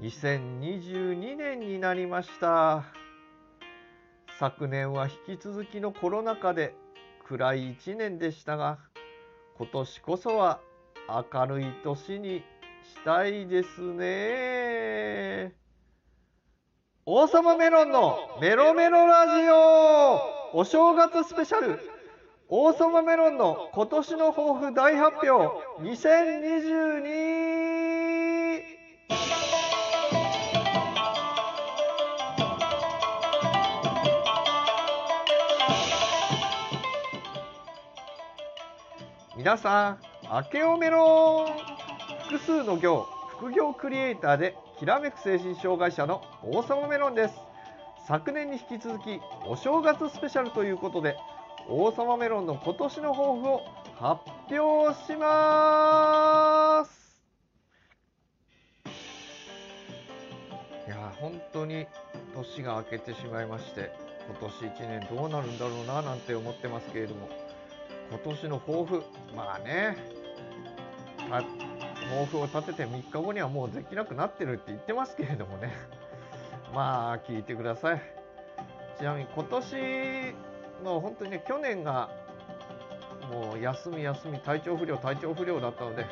2022年になりました。昨年は引き続きのコロナ禍で暗い1年でしたが今年こそは明るい年にしたいですね。王様メロンのメロメロラジオ。お正月スペシャル。王様メロンの今年の抱負大発表。2022皆さん明けおメロン複数の行副業クリエイターできらめく精神障害者の王様メロンです。昨年に引き続きお正月スペシャルということで王様メロンの今年の抱負を発表します。いや本当に年が明けてしまいまして今年1年どうなるんだろうななんて思ってますけれども。今年の抱負。まあね。抱負を立てて3日後にはもうできなくなってるって言ってますけれどもね。まあ聞いてください。ちなみに今年もう本当にね去年がもう休み休み体調不良体調不良だったので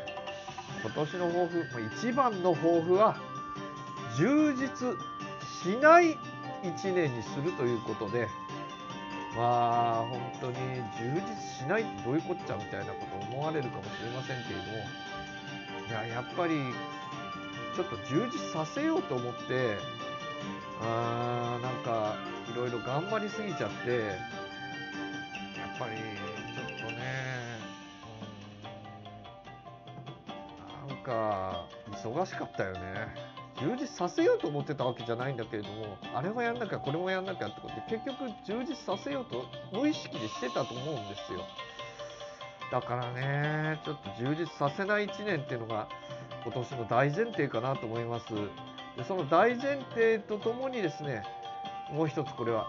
今年の抱負一番の抱負は充実しない1年にするということでまあ本当に充実しないってどういうこっちゃみたいなこと思われるかもしれませんけれどもいややっぱりちょっと充実させようと思ってあーなんかいろいろ頑張りすぎちゃってやっぱりちょっとね、うん、なんか忙しかったよね。充実させようと思ってたわけじゃないんだけれどもあれもやんなきゃこれもやんなきゃってことで結局充実させようと無意識でしてたと思うんですよ。だからねちょっと充実させない1年っていうのが今年の大前提かなと思います。でその大前提とともにですねもう一つこれは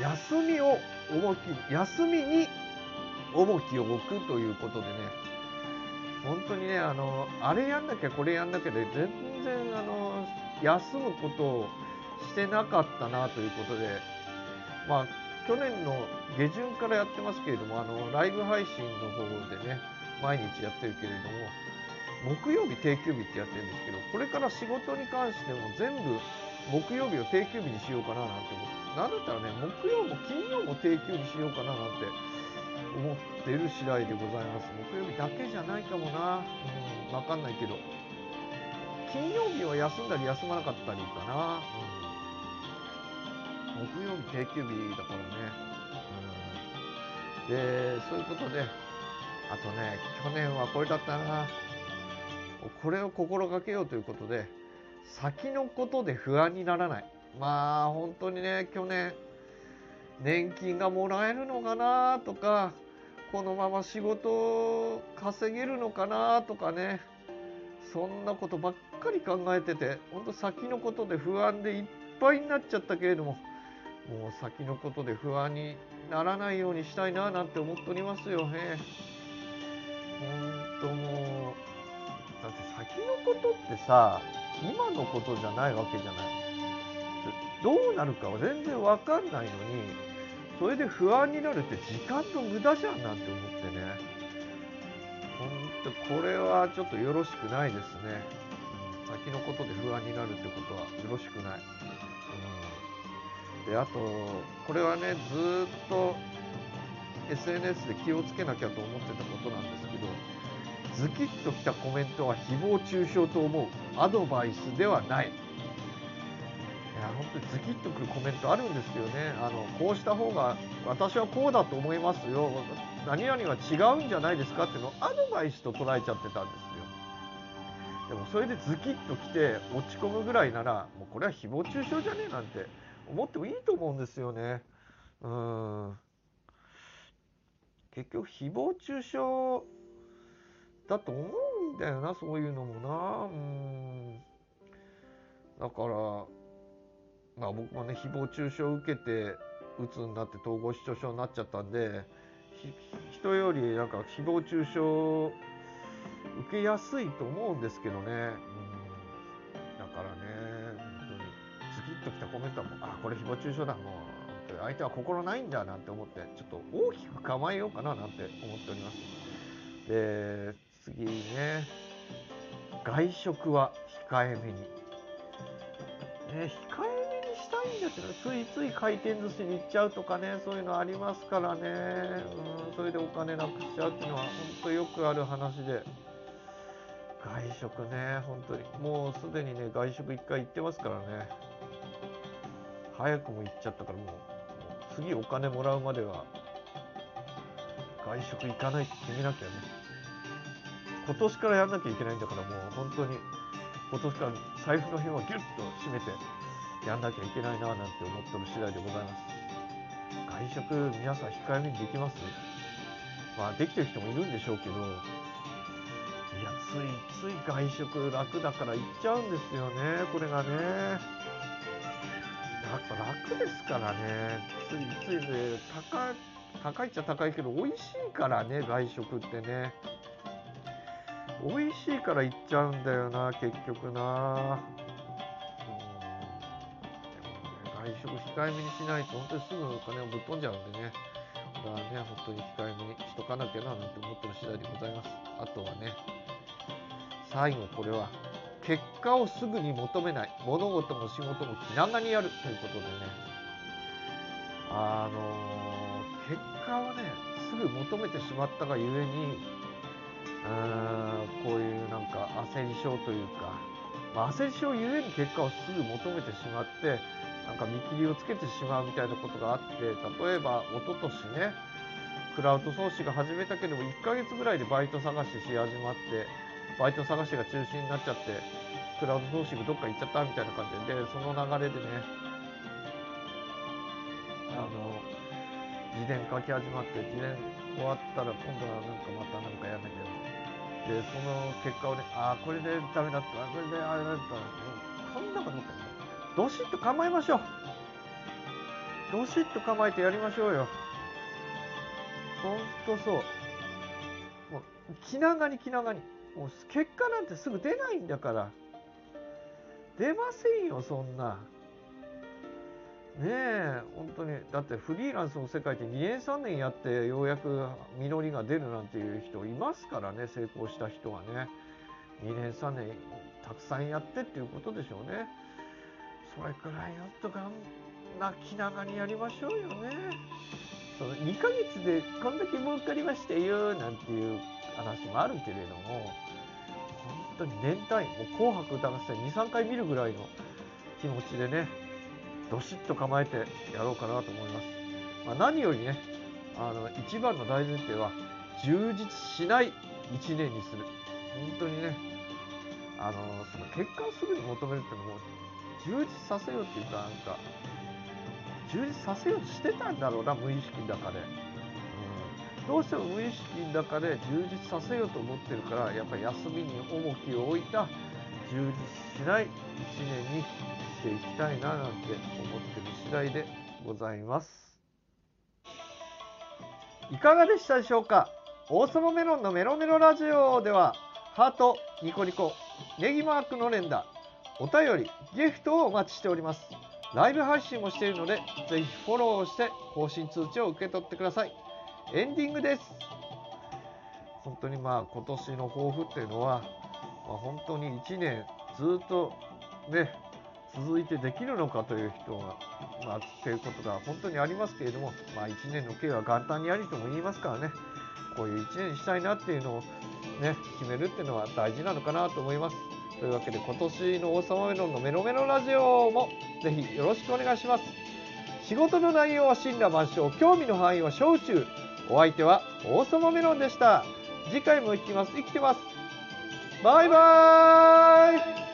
休みを重き休みに重きを置くということでね本当にねあのあれやんなきゃこれやんなきゃで全然あの休むことをしてなかったなということで。まあ去年の下旬からやってますけれどもあのライブ配信の方でね毎日やってるけれども木曜日定休日ってやってるんですけどこれから仕事に関しても全部木曜日を定休日にしようかななんて思って。なんだったらね木曜も金曜も定休にしようかななんて思ってる次第でございます。木曜日だけじゃないかもな。うん分かんないけど。金曜日は休んだり休まなかったりかな、うん、木曜日定休日だからね、うん、でそういうことであとね去年はこれだったな。これを心がけようということで先のことで不安にならない。まあ本当にね去年年金がもらえるのかなとかこのまま仕事稼げるのかなとかねそんなことばっかり考えててほんと先のことで不安でいっぱいになっちゃったけれどももう先のことで不安にならないようにしたいななんて思っておりますよね。ほんともうだって先のことってさ今のことじゃないわけじゃない。どうなるかは全然わかんないのにそれで不安になるって時間の無駄じゃんなんて思ってね。ほんとこれはちょっとよろしくないですね。うん先のことで不安になるってことはよろしくない。うん、であとこれはねずっと SNS で気をつけなきゃと思ってたことなんですけどズキッときたコメントは誹謗中傷と思うアドバイスではない。本当にズキッとくるコメントあるんですよね。あのこうした方が私はこうだと思いますよ。何々は違うんじゃないですかっていうのをアドバイスと捉えちゃってたんですよ。でもそれでズキッときて落ち込むぐらいならもうこれは誹謗中傷じゃねえなんて思ってもいいと思うんですよね。うん結局誹謗中傷だと思うんだよなそういうのもなうんだからまあ僕もね誹謗中傷を受けて鬱になって統合失調症になっちゃったんで人よりなんか誹謗中傷受けやすいと思うんですけどね、うん、だからねとはもうあこれ誹謗中傷だもう相手は心ないんだなんて思ってちょっと大きく構えようかななんて思っております。で次ね。外食は控えめに、ね、控えいんですよ。ついつい回転寿司に行っちゃうとかねそういうのありますからね、うん、それでお金なくしちゃうっていうのは本当よくある話で。外食ね本当に。もうすでにね外食1回行ってますからね。早くも行っちゃったからもう次お金もらうまでは外食行かないって決めなきゃね。今年からやんなきゃいけないんだからもう本当に今年から財布の紐をギュッと締めて。やんなきゃいけないななんて思ってる次第でございます。外食皆さん控えめにできます？まあできてる人もいるんでしょうけどいやついつい外食楽だから行っちゃうんですよねこれがね。やっぱ楽ですからね。ついついね高高いっちゃ高いけど美味しいからね外食ってね。美味しいから行っちゃうんだよな結局な。外食控えめにしないと本当にすぐお金をぶっ飛んじゃうんでね。だからね本当に控えめにしとかなきゃななんて思ってる次第でございます。あとはね最後これは結果をすぐに求めない。物事も仕事も気長にやる。ということでね。あのー、結果をねすぐ求めてしまったがゆえにこういうなんか焦り症というか、まあ、焦り症ゆえに結果をすぐ求めてしまってなんか見切りをつけてしまうみたいなことがあって例えば一昨年ねクラウドソーシが始めたけども1ヶ月ぐらいでバイト探しし始まってバイト探しが中心になっちゃってクラウドソーシングどっか行っちゃったみたいな感じでその流れでねあの自伝書き始まって自伝終わったら今度はなんかまたなんかやんなきゃでその結果をねああこれでダメだったこれであれだったこんなことどしっと構えましょう。どしっと構えてやりましょうよ。ほんとそう。もう気長に気長に。もう結果なんてすぐ出ないんだから。出ませんよそんな。ねえ本当に。だってフリーランスの世界って2年3年やってようやく実りが出るなんていう人いますからね成功した人はね。2年3年たくさんやってっていうことでしょうね。それくらいやっとがん泣きながらやりましょうよねその2ヶ月でこんだけ儲かりましたよなんていう話もあるけれども本当に年単位もう紅白歌合戦23回見るぐらいの気持ちでねどしっと構えてやろうかなと思います。まあ、何よりね、あの一番の大前提は充実しない1年にする。本当にね、あのその結果をすぐに求めるってのも充実させようっていうか、なんか、充実させようとしてたんだろうな、無意識の中で。うん、どうしても無意識の中で充実させようと思ってるから、やっぱり休みに重きを置いた充実しない1年にしていきたいななんて思ってる次第でございます。いかがでしたでしょうか？王様メロンのメロメロラジオではハートニコニコネギマークの連打お便りギフトをお待ちしております。ライブ配信もしているのでぜひフォローして更新通知を受け取ってください。エンディングです。本当にまあ今年の抱負っていうのは、まあ、本当に1年ずっとね続いてできるのかという人が、まあ、っていうことが本当にありますけれども、まあ、1年の計は元旦にありとも言いますからね、こういう1年にしたいなっていうのをね、決めるっていうのは大事なのかなと思います。というわけで今年の王様メロンのメロメロラジオもぜひよろしくお願いします。仕事の内容は真羅万象、興味の範囲は小宇宙。お相手は王様メロンでした。次回も行きます。生きてます。バイバーイ